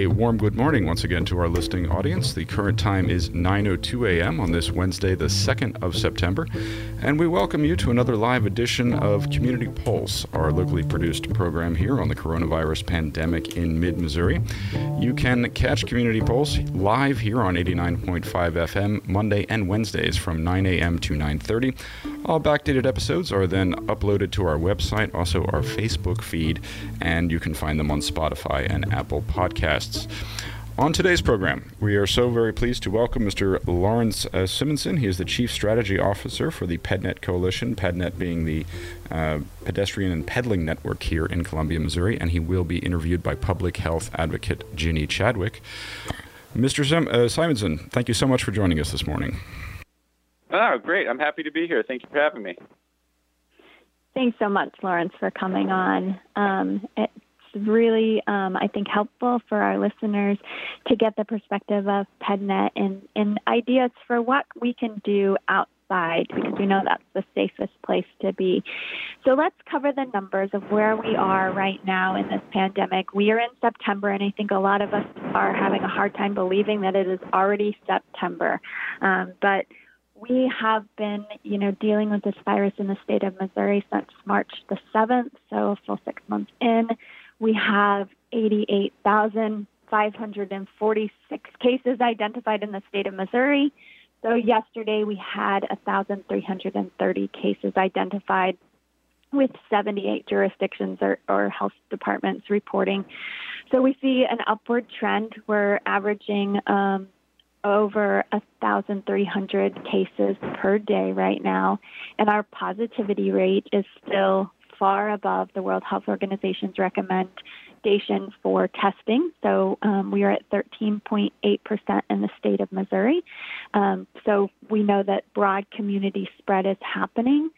A warm good morning once again to our listening audience. The current time is 9:02 a.m. on this Wednesday, the 2nd of September, and we welcome you to another live edition of Community Pulse, our locally produced program here on the coronavirus pandemic in mid-Missouri. You can catch Community Pulse live here on 89.5 FM Monday and Wednesdays from 9 a.m. to 9:30. All backdated episodes are then uploaded to our website, also our Facebook feed, and you can find them on Spotify and Apple Podcasts. On today's program, we are so very pleased to welcome Mr. Lawrence uh, Simonson. He is the Chief Strategy Officer for the PedNet Coalition, PedNet being the uh, pedestrian and pedaling network here in Columbia, Missouri, and he will be interviewed by public health advocate Ginny Chadwick. Mr. Sim- uh, Simonson, thank you so much for joining us this morning. Oh, great. I'm happy to be here. Thank you for having me. Thanks so much, Lawrence, for coming on. Um, it's really, um, I think, helpful for our listeners to get the perspective of PedNet and, and ideas for what we can do outside because we know that's the safest place to be. So let's cover the numbers of where we are right now in this pandemic. We are in September, and I think a lot of us are having a hard time believing that it is already September. Um, but we have been, you know, dealing with this virus in the state of Missouri since March the 7th, so full six months in. We have 88,546 cases identified in the state of Missouri. So yesterday we had 1,330 cases identified with 78 jurisdictions or, or health departments reporting. So we see an upward trend. We're averaging um, over 1,300 cases per day right now, and our positivity rate is still far above the World Health Organization's recommendation for testing. So um, we are at 13.8% in the state of Missouri. Um, so we know that broad community spread is happening.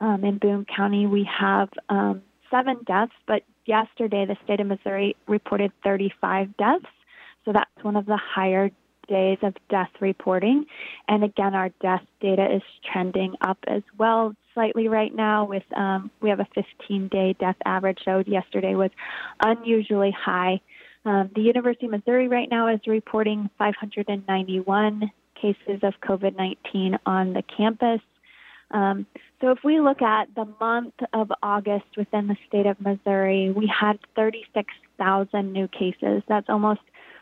Um, in Boone County, we have um, seven deaths, but yesterday the state of Missouri reported 35 deaths. So that's one of the higher days of death reporting. And again, our death data is trending up as well slightly right now with um, we have a 15 day death average. Showed yesterday was unusually high. Um, the university of missouri right now is reporting 591 cases of covid-19 on the campus. Um, so if we look at the month of august within the state of missouri we had 36000 new cases. That's almost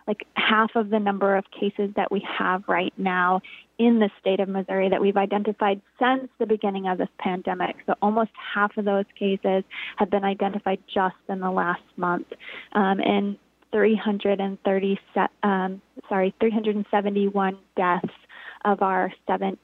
like half of the number of cases that we have right now in the state of Missouri that we've identified since the beginning of this pandemic. So almost half of those cases have been identified just in the last month. Um, and 330, um, sorry, 371 deaths of our seven,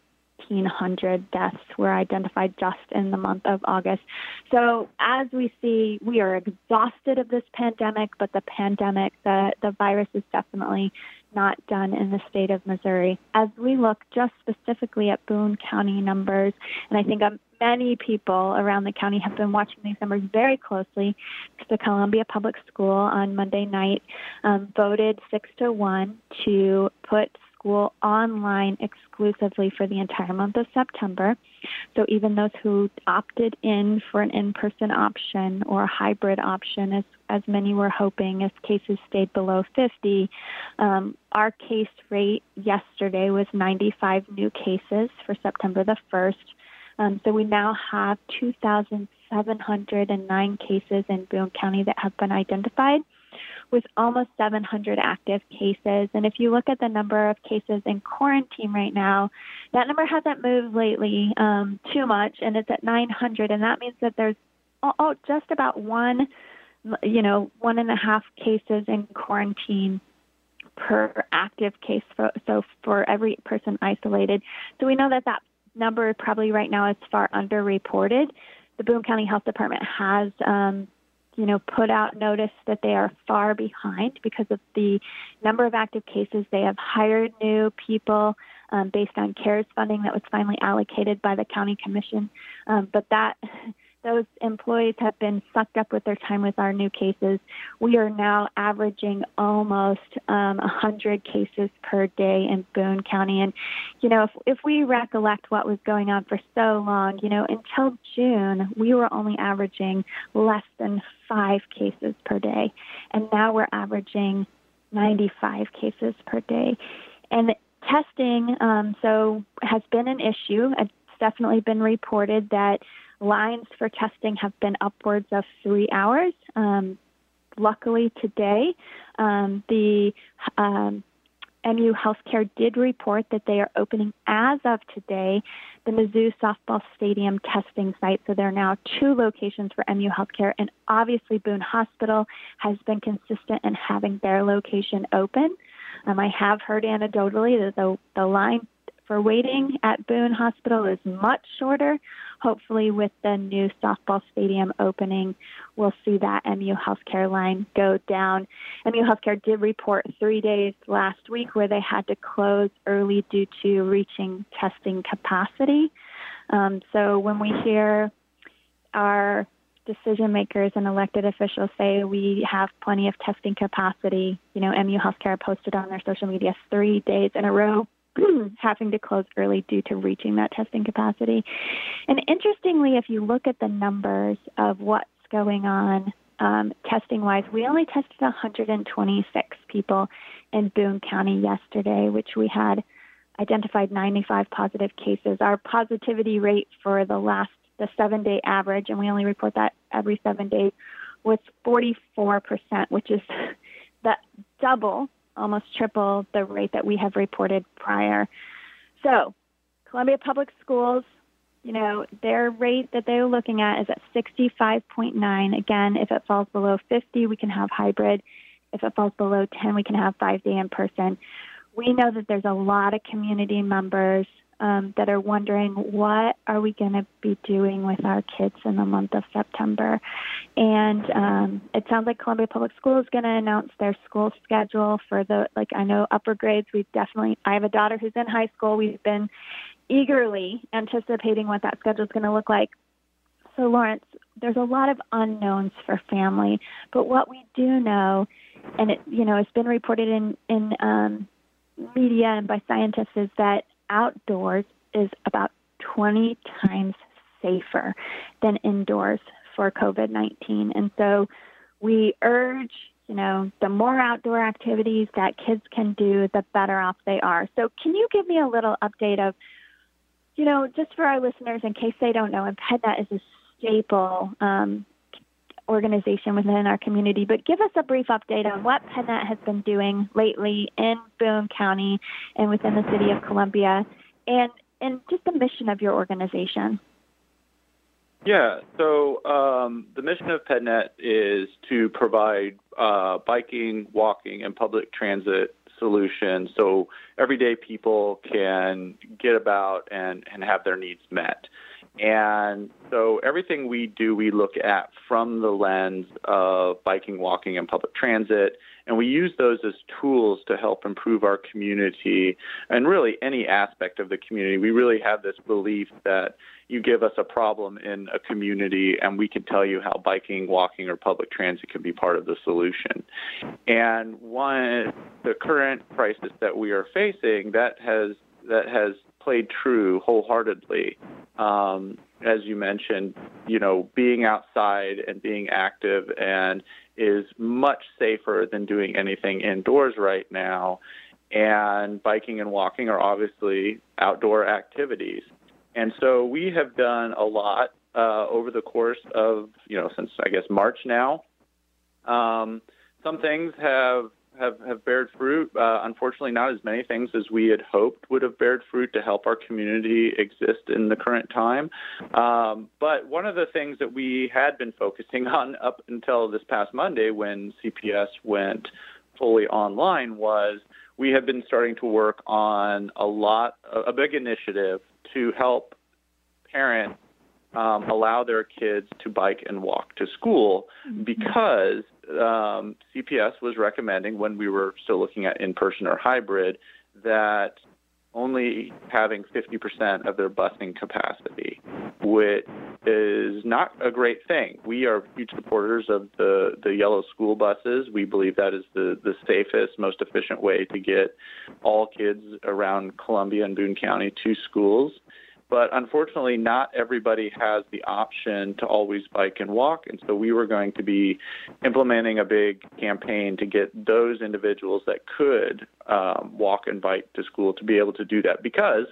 1,500 deaths were identified just in the month of August. So, as we see, we are exhausted of this pandemic, but the pandemic, the, the virus is definitely not done in the state of Missouri. As we look just specifically at Boone County numbers, and I think um, many people around the county have been watching these numbers very closely. The Columbia Public School on Monday night um, voted six to one to put school online exclusively for the entire month of September. So even those who opted in for an in-person option or a hybrid option, as as many were hoping, if cases stayed below 50, um, our case rate yesterday was 95 new cases for September the 1st. Um, so we now have 2,709 cases in Boone County that have been identified with almost 700 active cases. And if you look at the number of cases in quarantine right now, that number hasn't moved lately um, too much, and it's at 900. And that means that there's oh, just about one, you know, one and a half cases in quarantine per active case. For, so for every person isolated, so we know that that number probably right now is far underreported. The Boone County Health Department has um, you know, put out notice that they are far behind because of the number of active cases. They have hired new people um, based on CARES funding that was finally allocated by the county commission, um, but that those employees have been sucked up with their time with our new cases. We are now averaging almost um, 100 cases per day in Boone County. And, you know, if, if we recollect what was going on for so long, you know, until June, we were only averaging less than five cases per day. And now we're averaging 95 cases per day. And testing, um, so, has been an issue. It's definitely been reported that lines for testing have been upwards of three hours. Um, luckily, today, um, the um, MU Healthcare did report that they are opening as of today the Mizzou softball stadium testing site. So there are now two locations for MU Healthcare, and obviously Boone Hospital has been consistent in having their location open. Um, I have heard anecdotally that the, the line for waiting at Boone Hospital is much shorter. Hopefully, with the new softball stadium opening, we'll see that MU Healthcare line go down. MU Healthcare did report three days last week where they had to close early due to reaching testing capacity. Um, so when we hear our decision makers and elected officials say we have plenty of testing capacity, you know, MU Healthcare posted on their social media three days in a row having to close early due to reaching that testing capacity. And interestingly, if you look at the numbers of what's going on um, testing wise, we only tested 126 people in Boone County yesterday, which we had identified 95 positive cases. Our positivity rate for the last the seven day average, and we only report that every seven days, was 44%, which is the double almost triple the rate that we have reported prior. So, Columbia Public Schools, you know, their rate that they're looking at is at 65.9. Again, if it falls below 50, we can have hybrid. If it falls below 10, we can have five day in person. We know that there's a lot of community members um, that are wondering what are we going to be doing with our kids in the month of September. And um, it sounds like Columbia Public School is going to announce their school schedule for the like I know upper grades. We've definitely I have a daughter who's in high school. We've been eagerly anticipating what that schedule is going to look like. So Lawrence, there's a lot of unknowns for family, but what we do know, and it you know it's been reported in in um, media and by scientists, is that outdoors is about 20 times safer than indoors for COVID 19. And so we urge, you know, the more outdoor activities that kids can do, the better off they are. So, can you give me a little update of, you know, just for our listeners, in case they don't know, and PedNet is a staple um, organization within our community, but give us a brief update on what PedNet has been doing lately in Boone County and within the city of Columbia, and and just the mission of your organization. Yeah, so um, the mission of PedNet is to provide uh, biking, walking, and public transit solutions so everyday people can get about and, and have their needs met. And so everything we do, we look at from the lens of biking, walking, and public transit. And we use those as tools to help improve our community and really any aspect of the community. We really have this belief that you give us a problem in a community and we can tell you how biking, walking, or public transit can be part of the solution. And one, the current crisis that we are facing, that has that has played true wholeheartedly. Um, as you mentioned, you know, being outside and being active and is much safer than doing anything indoors right now. And biking and walking are obviously outdoor activities. And so we have done a lot uh, over the course of, you know, since I guess March now. Um, some things have have, have bared fruit. Uh, unfortunately, not as many things as we had hoped would have bared fruit to help our community exist in the current time. Um, but one of the things that we had been focusing on up until this past Monday when CPS went fully online was we have been starting to work on a lot, a big initiative to help parents um, allow their kids to bike and walk to school mm-hmm. because um, CPS was recommending when we were still looking at in person or hybrid that only having 50% of their busing capacity, which is not a great thing. We are huge supporters of the, the yellow school buses. We believe that is the, the safest, most efficient way to get all kids around Columbia and Boone County to schools. But unfortunately, not everybody has the option to always bike and walk. And so we were going to be implementing a big campaign to get those individuals that could um, walk and bike to school to be able to do that because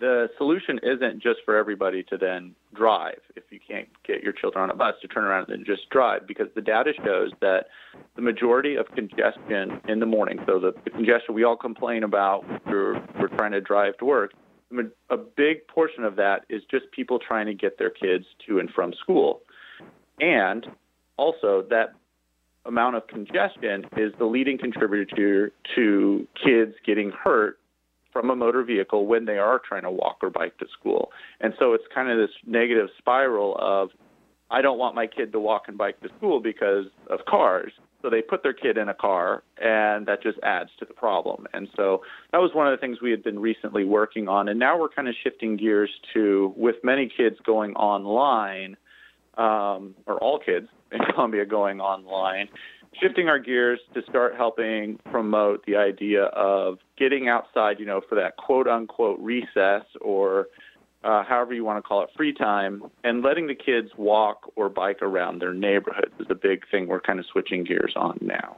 the solution isn't just for everybody to then drive if you can't get your children on a bus to turn around and just drive because the data shows that the majority of congestion in the morning so the, the congestion we all complain about we're, we're trying to drive to work a big portion of that is just people trying to get their kids to and from school. And also, that amount of congestion is the leading contributor to, kids getting hurt from a motor vehicle when they are trying to walk or bike to school. And so it's kind of this negative spiral of, I don't want my kid to walk and bike to school because of cars. So they put their kid in a car, and that just adds to the problem. And so that was one of the things we had been recently working on. And now we're kind of shifting gears to, with many kids going online, um, or all kids in Columbia going online, shifting our gears to start helping promote the idea of getting outside, you know, for that quote unquote recess or uh, however you want to call it, free time, and letting the kids walk or bike around their neighborhoods is a big thing we're kind of switching gears on now.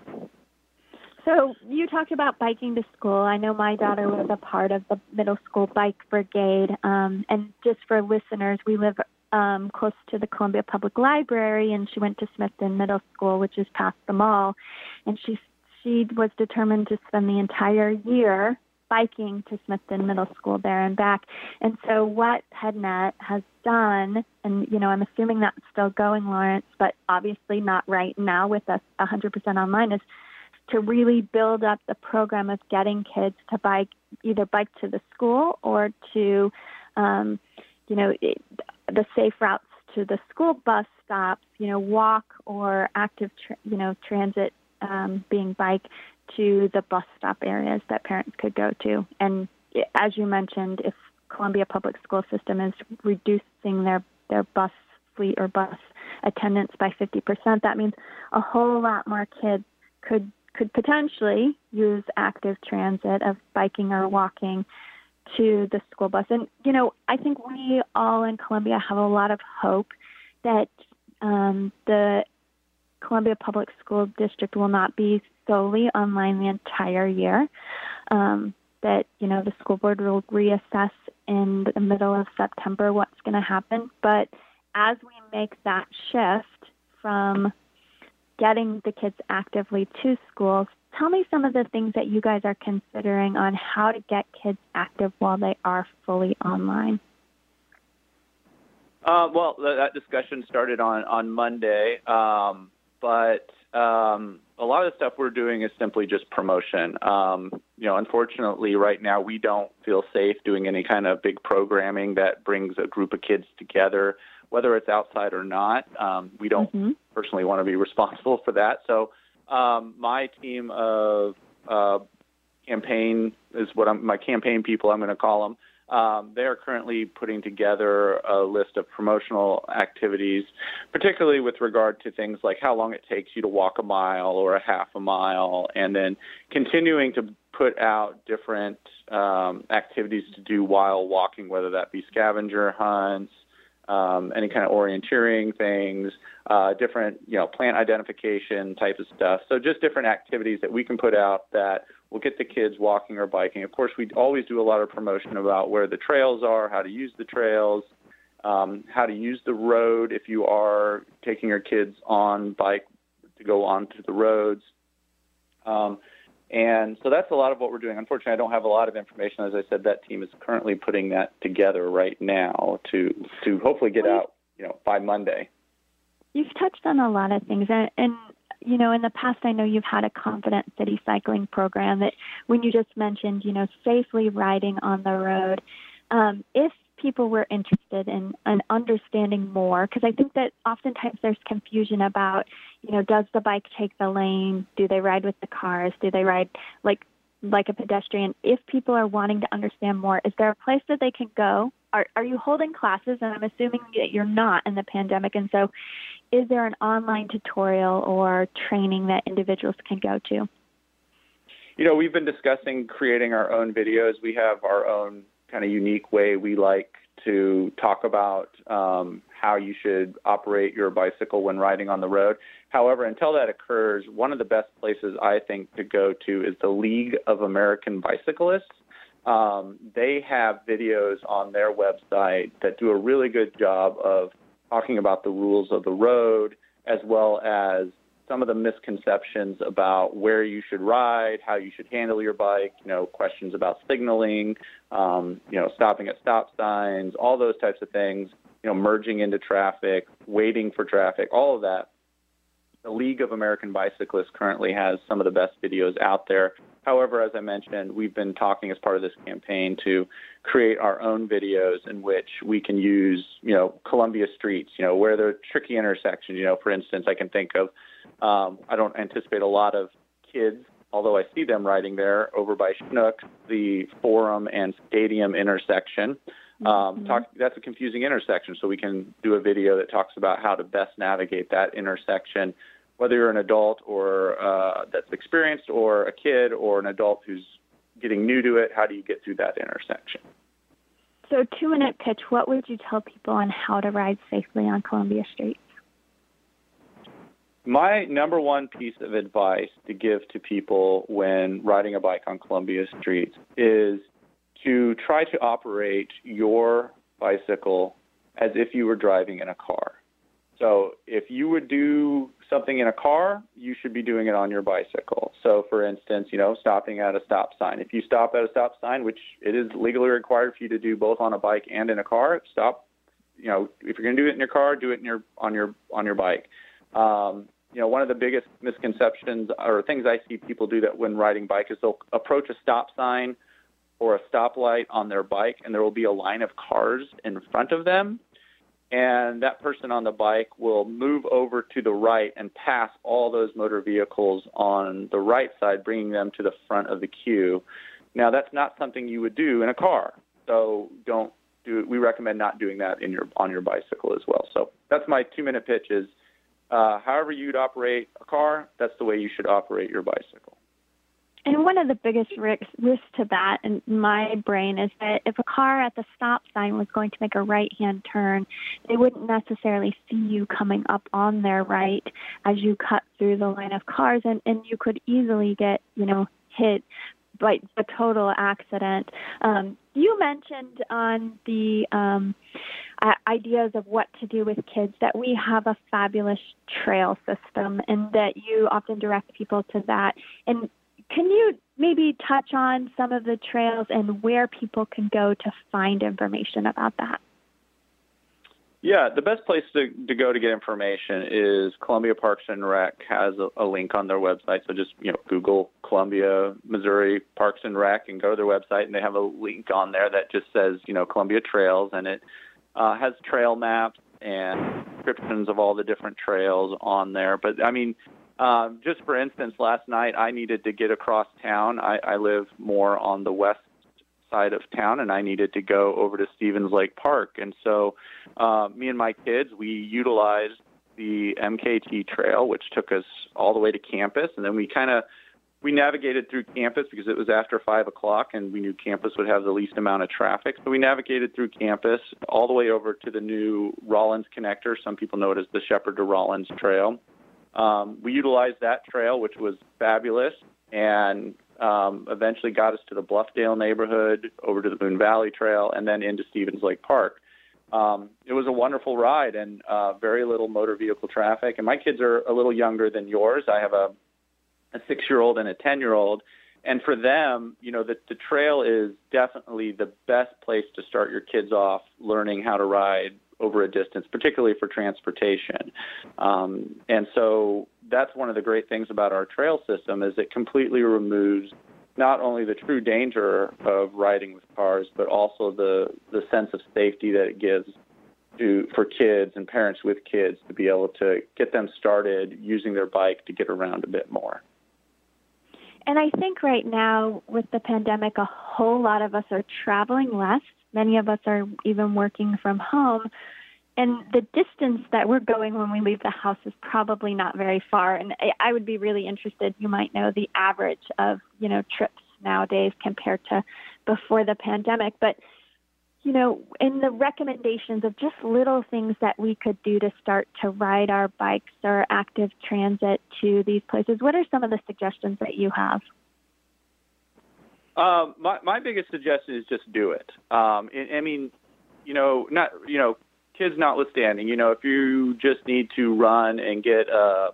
So you talked about biking to school. I know my daughter was a part of the middle school bike brigade. Um, and just for listeners, we live um, close to the Columbia Public Library, and she went to Smithton Middle School, which is past the mall. And she she was determined to spend the entire year biking to Smithton Middle School there and back. And so what PedNet has done, and you know, I'm assuming that's still going, Lawrence, but obviously not right now with us 100% online, is to really build up the program of getting kids to bike, either bike to the school or to, um, you know, the safe routes to the school bus stops, you know, walk or active, tra- you know, transit um, being bike to the bus stop areas that parents could go to. And as you mentioned, if Columbia Public School System is reducing their, their bus fleet or bus attendance by 50%, that means a whole lot more kids could could potentially use active transit of biking or walking to the school bus. And you know, I think we all in Columbia have a lot of hope that um, the Columbia Public School District will not be solely online the entire year. Um, that you know the school board will reassess in the middle of September what's going to happen. But as we make that shift from getting the kids actively to schools, tell me some of the things that you guys are considering on how to get kids active while they are fully online. Uh, well, that discussion started on on Monday, um, but um, a lot of the stuff we're doing is simply just promotion. Um, you know, unfortunately, right now we don't feel safe doing any kind of big programming that brings a group of kids together, whether it's outside or not. Um, we don't mm-hmm. personally want to be responsible for that. So, um, my team of uh, campaign is what I'm, my campaign people. I'm going to call them. Um, they are currently putting together a list of promotional activities, particularly with regard to things like how long it takes you to walk a mile or a half a mile, and then continuing to put out different um, activities to do while walking, whether that be scavenger hunts, um, any kind of orienteering things, uh, different you know plant identification type of stuff. So just different activities that we can put out that We'll get the kids walking or biking. Of course, we always do a lot of promotion about where the trails are, how to use the trails, um, how to use the road if you are taking your kids on bike to go onto the roads. Um, and so that's a lot of what we're doing. Unfortunately, I don't have a lot of information. As I said, that team is currently putting that together right now to to hopefully get out, you know, by Monday. You've touched on a lot of things, and, and you know, in the past, I know you've had a confident city cycling program that when you just mentioned, you know, safely riding on the road. Um, if people were interested in, in understanding more, because I think that oftentimes there's confusion about, you know, does the bike take the lane? Do they ride with the cars? Do they ride like like a pedestrian? If people are wanting to understand more, is there a place that they can go? Are are you holding classes? And I'm assuming that you're not in the pandemic, and so is there an online tutorial or training that individuals can go to? You know, we've been discussing creating our own videos. We have our own kind of unique way we like to talk about um, how you should operate your bicycle when riding on the road. However, until that occurs, one of the best places I think to go to is the League of American Bicyclists. Um, they have videos on their website that do a really good job of talking about the rules of the road as well as some of the misconceptions about where you should ride, how you should handle your bike, you know, questions about signaling, um, you know, stopping at stop signs, all those types of things, you know, merging into traffic, waiting for traffic, all of that. The League of American Bicyclists currently has some of the best videos out there. However, as I mentioned, we've been talking as part of this campaign to create our own videos in which we can use, you know, Columbia streets, you know, where there are tricky intersections. You know, for instance, I can think of, um, I don't anticipate a lot of kids, although I see them riding there over by Schnuck, the Forum and Stadium intersection. Um, mm-hmm. talk, that's a confusing intersection, so we can do a video that talks about how to best navigate that intersection whether you're an adult or uh, that's experienced, or a kid, or an adult who's getting new to it, how do you get through that intersection? So, two minute pitch, what would you tell people on how to ride safely on Columbia Street? My number one piece of advice to give to people when riding a bike on Columbia Street is to try to operate your bicycle as if you were driving in a car. So if you would do something in a car, you should be doing it on your bicycle. So for instance, you know, stopping at a stop sign. If you stop at a stop sign, which it is legally required for you to do both on a bike and in a car, stop. You know, if you're going to do it in your car, do it in your on your on your bike. Um, you know, one of the biggest misconceptions or things I see people do that when riding bike is they'll approach a stop sign or a stoplight on their bike, and there will be a line of cars in front of them and that person on the bike will move over to the right and pass all those motor vehicles on the right side, bringing them to the front of the queue. Now, that's not something you would do in a car, so don't do. It we recommend not doing that in your on your bicycle as well. So that's my two-minute pitch. Is uh, however you'd operate a car, that's the way you should operate your bicycle. And one of the biggest risks, risks to that in my brain is that if a car at the stop sign was going to make a right hand turn, they wouldn't necessarily see you coming up on their right as you cut through the line of cars, and, and you could easily get, you know, hit by a total accident. Um, you mentioned on the um, ideas of what to do with kids that we have a fabulous trail system and that you often direct people to that. And can you maybe touch on some of the trails and where people can go to find information about that? Yeah, the best place to, to go to get information is Columbia Parks and Rec has a, a link on their website. So just you know Google Columbia, Missouri Parks and Rec and go to their website, and they have a link on there that just says you know Columbia Trails, and it uh, has trail maps and descriptions of all the different trails on there. But I mean, um, just for instance, last night I needed to get across town. I, I live more on the west side of town, and I needed to go over to Stephens Lake Park. And so, uh, me and my kids, we utilized the MKT trail, which took us all the way to campus, and then we kind of we navigated through campus because it was after five o'clock, and we knew campus would have the least amount of traffic. So we navigated through campus all the way over to the new Rollins connector. Some people know it as the Shepard to Rollins Trail. Um, we utilized that trail, which was fabulous, and um, eventually got us to the Bluffdale neighborhood, over to the Boone Valley Trail, and then into Stephens Lake Park. Um, it was a wonderful ride and uh, very little motor vehicle traffic. And my kids are a little younger than yours. I have a, a six year old and a 10 year old. And for them, you know, the, the trail is definitely the best place to start your kids off learning how to ride over a distance, particularly for transportation. Um, and so that's one of the great things about our trail system is it completely removes not only the true danger of riding with cars, but also the the sense of safety that it gives to for kids and parents with kids to be able to get them started using their bike to get around a bit more. And I think right now with the pandemic, a whole lot of us are traveling less Many of us are even working from home. And the distance that we're going when we leave the house is probably not very far. And I would be really interested, you might know the average of, you know, trips nowadays compared to before the pandemic. But you know, in the recommendations of just little things that we could do to start to ride our bikes or active transit to these places, what are some of the suggestions that you have? Um, my my biggest suggestion is just do it. Um, I, I mean, you know, not you know, kids notwithstanding. You know, if you just need to run and get a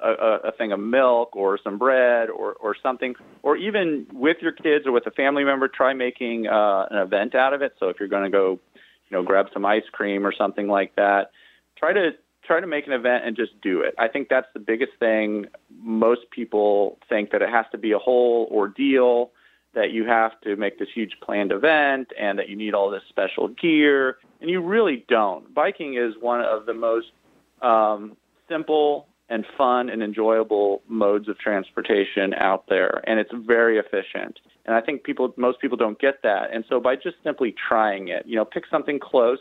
a, a thing of milk or some bread or or something, or even with your kids or with a family member, try making uh, an event out of it. So if you're going to go, you know, grab some ice cream or something like that, try to try to make an event and just do it. I think that's the biggest thing. Most people think that it has to be a whole ordeal that you have to make this huge planned event and that you need all this special gear, and you really don't. Biking is one of the most um, simple and fun and enjoyable modes of transportation out there, and it's very efficient. And I think people, most people don't get that. And so by just simply trying it, you know, pick something close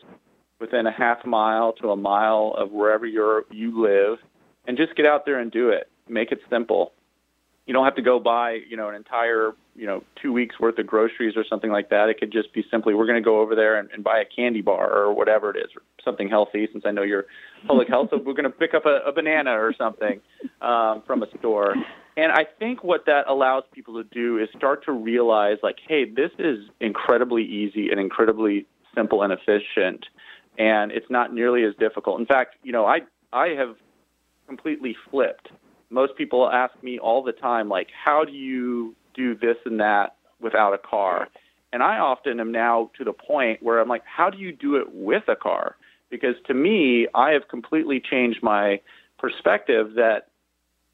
within a half mile to a mile of wherever you're you live, and just get out there and do it. Make it simple you don't have to go buy, you know, an entire, you know, two weeks worth of groceries or something like that. It could just be simply, we're going to go over there and, and buy a candy bar or whatever it is, or something healthy. Since I know you're public health, so we're going to pick up a, a banana or something um, from a store. And I think what that allows people to do is start to realize, like, hey, this is incredibly easy and incredibly simple and efficient, and it's not nearly as difficult. In fact, you know, I I have completely flipped most people ask me all the time, like, how do you do this and that without a car? And I often am now to the point where I'm like, how do you do it with a car? Because to me, I have completely changed my perspective that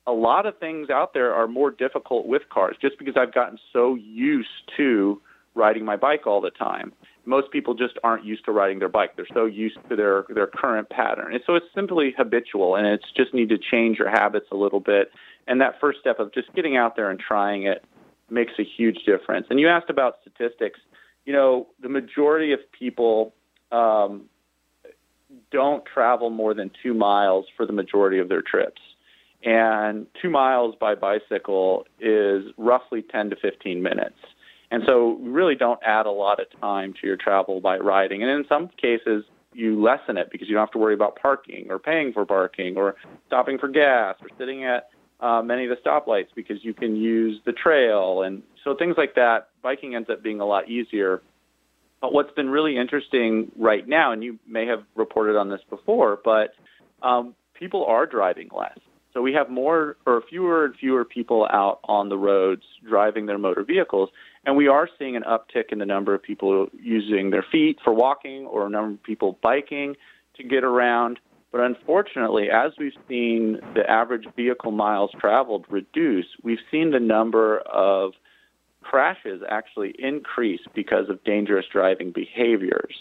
a lot of things out there are more difficult with cars just because I've gotten so used to riding my bike all the time most people just aren't used to riding their bike. They're so used to their their current pattern, and so it's simply habitual, and it's just need to change your habits a little bit. And that first step of just getting out there and trying it makes a huge difference. And you asked about statistics. You know, the majority of people um, don't travel more than two miles for the majority of their trips. And two miles by bicycle is roughly 10 to 15 minutes. And so we really don't add a lot of time to your travel by riding. And in some cases, you lessen it because you don't have to worry about parking or paying for parking or stopping for gas or sitting at uh, many of the stoplights because you can use the trail. And so things like that, biking ends up being a lot easier. But what's been really interesting right now, and you may have reported on this before, but um, people are driving less. So we have more or fewer and fewer people out on the roads driving their motor vehicles. And we are seeing an uptick in the number of people using their feet for walking or a number of people biking to get around. But unfortunately, as we've seen the average vehicle miles traveled reduce, we've seen the number of crashes actually increase because of dangerous driving behaviors.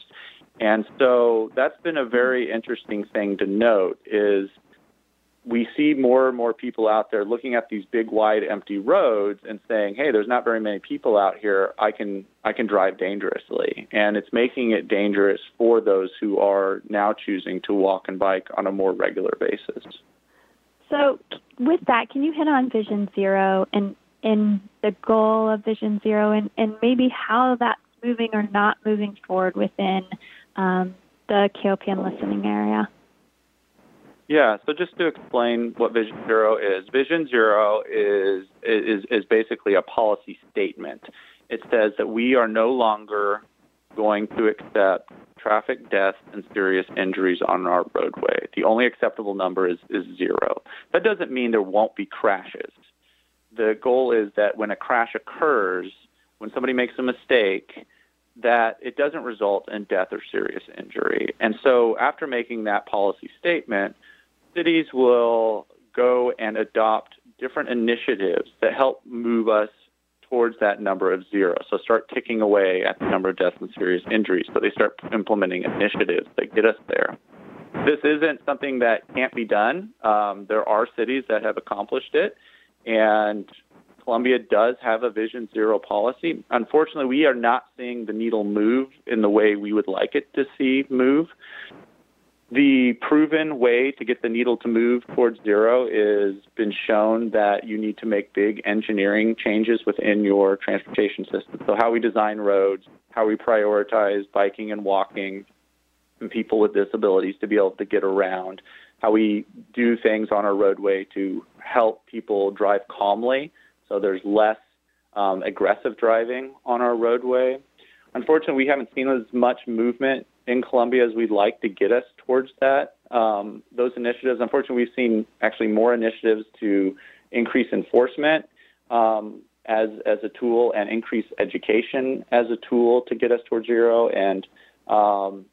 And so that's been a very interesting thing to note is we see more and more people out there looking at these big wide empty roads and saying hey there's not very many people out here. I can i can drive dangerously. And it's making it dangerous for those who are now choosing to walk and bike on a more regular basis. So with that can you hit on vision zero and and the goal of vision zero and and maybe how that's moving or not moving forward within um, the KOPN listening area yeah, so just to explain what Vision Zero is, Vision Zero is is is basically a policy statement. It says that we are no longer going to accept traffic deaths and serious injuries on our roadway. The only acceptable number is, is zero. That doesn't mean there won't be crashes. The goal is that when a crash occurs, when somebody makes a mistake, that it doesn't result in death or serious injury. And so after making that policy statement, cities will go and adopt different initiatives that help move us towards that number of zero. So start ticking away at the number of deaths and serious injuries. So they start implementing initiatives that get us there. This isn't something that can't be done. Um, there are cities that have accomplished it, and Columbia does have a Vision Zero policy. Unfortunately, we are not seeing the needle move in the way we would like it to see move. The proven way to get the needle to move towards zero is been shown that you need to make big engineering changes within your transportation system. So how we design roads, how we prioritize biking and walking and people with disabilities to be able to get around, how we do things on our roadway to help people drive calmly so there's less um, aggressive driving on our roadway. Unfortunately, we haven't seen as much movement in Columbia as we'd like to get us towards that. Um, those initiatives, unfortunately, we've seen actually more initiatives to increase enforcement um, as as a tool and increase education as a tool to get us towards zero. And um,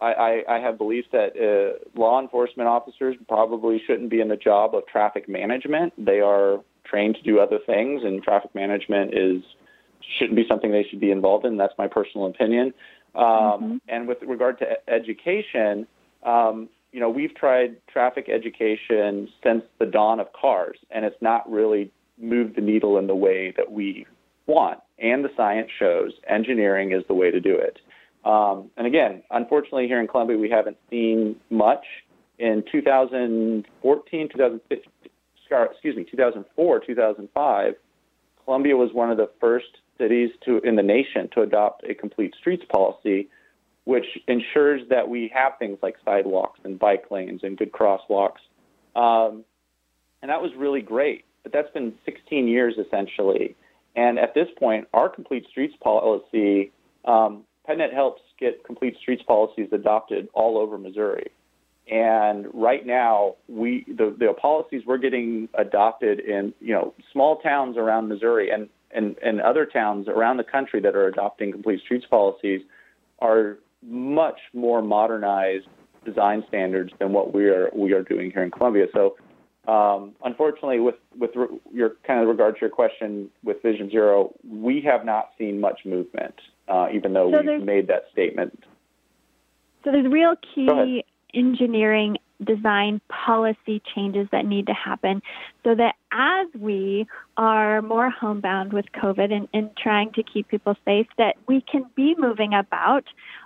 I, I, I, have beliefs that uh, law enforcement officers probably shouldn't be in the job of traffic management. They are trained to do other things, and traffic management is shouldn't be something they should be involved in. That's my personal opinion. Um, mm-hmm. And with regard to education, um, you know, we've tried traffic education since the dawn of cars, and it's not really moved the needle in the way that we want. And the science shows engineering is the way to do it. Um, and again, unfortunately, here in Columbia, we haven't seen much. In 2014, 2015, excuse me, 2004, 2005, Columbia was one of the first cities to in the nation to adopt a complete streets policy, which ensures that we have things like sidewalks and bike lanes and good crosswalks. Um, and that was really great. But that's been 16 years essentially. And at this point, our complete streets policy, um, PedNet helps get complete streets policies adopted all over Missouri. And right now, we the, the policies we're getting adopted in you know small towns around Missouri and, and, and other towns around the country that are adopting complete streets policies are much more modernized design standards than what we are we are doing here in Columbia. So, um, unfortunately, with with re- your kind of regard to your question with Vision Zero, we have not seen much movement, uh, even though so we've made that statement. So there's real key engineering design policy changes that need to happen so that as we are more homebound with COVID and, and trying to keep people safe, that we can be moving about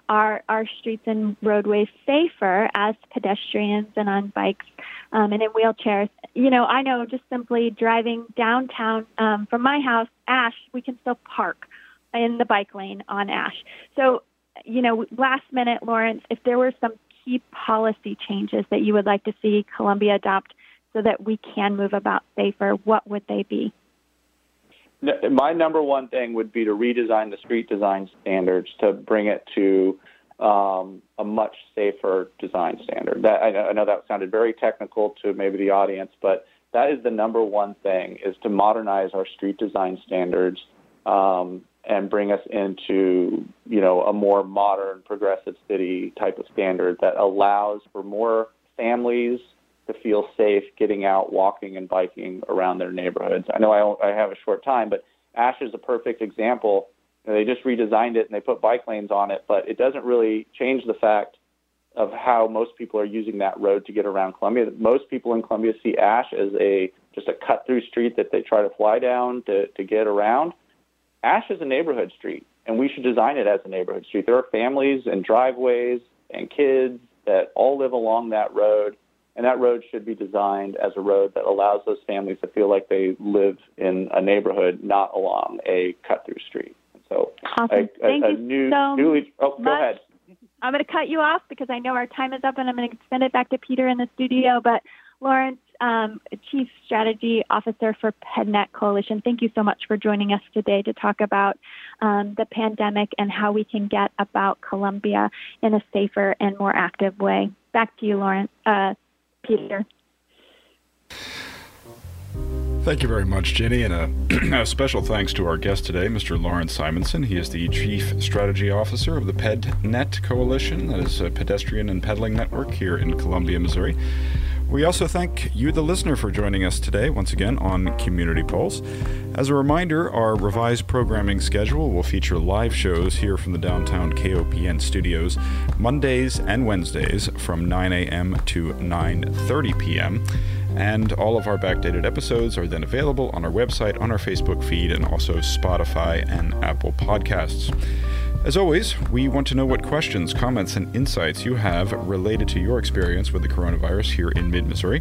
our, our streets and roadways safer as pedestrians and on bikes um, and in wheelchairs. You know, I know just simply driving downtown um, from my house, Ash, we can still park in the bike lane on Ash. So, you know, last minute, Lawrence, if there were some key policy changes that you would like to see Columbia adopt so that we can move about safer, what would they be? My number one thing would be to redesign the street design standards to bring it to um, a much safer design standard. That, I, know that sounded very technical to maybe the audience, but that is the number one thing: is to modernize our street design standards um, and bring us into you know a more modern progressive city type of standard that allows for more families to feel safe getting out walking and biking around their neighborhoods. I know i, I have a short time but ash is a perfect example. You know, they just redesigned it and they put bike lanes on it but it doesn't really change the fact of how most people are using that road to get around columbia. Most people in columbia see ash as a just a cut through street that they try to fly down to, to get around Ash is a neighborhood street, and we should design it as a neighborhood street. There are families and driveways and kids that all live along that road, and that road should be designed as a road that allows those families to feel like they live in a neighborhood, not along a cut-through street. So, awesome. a, a, Thank a you new, so newly, oh, much. go ahead. I'm going to cut you off because I know our time is up, and I'm going to send it back to Peter in the studio. But Lawrence, um, Chief Strategy Officer for PedNet Coalition. Thank you so much for joining us today to talk about um, the pandemic and how we can get about Columbia in a safer and more active way. Back to you, Lawrence, uh, Peter. Thank you very much, Jenny, and a, a, special thanks to our guest today, Mr. Lawrence Simonson. He is the Chief Strategy Officer of the PedNet Coalition, that is a pedestrian and pedaling network here in Columbia, Missouri. We also thank you, the listener, for joining us today once again on Community Pulse. As a reminder, our revised programming schedule will feature live shows here from the downtown KOPN studios Mondays and Wednesdays from 9 a.m. to 9:30 p.m. And all of our backdated episodes are then available on our website, on our Facebook feed, and also Spotify and Apple Podcasts. As always, we want to know what questions, comments, and insights you have related to your experience with the coronavirus here in mid Missouri.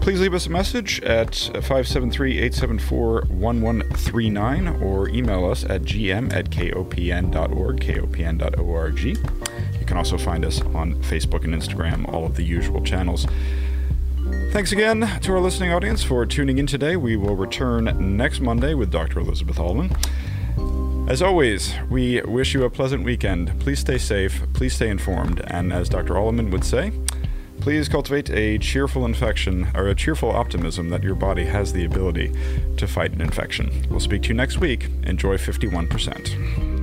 Please leave us a message at 573 874 1139 or email us at gm at kopn.org, kopn.org. You can also find us on Facebook and Instagram, all of the usual channels. Thanks again to our listening audience for tuning in today. We will return next Monday with Dr. Elizabeth Allman. As always, we wish you a pleasant weekend. Please stay safe, please stay informed, and as Dr. Allman would say, please cultivate a cheerful infection or a cheerful optimism that your body has the ability to fight an infection. We'll speak to you next week. Enjoy 51%.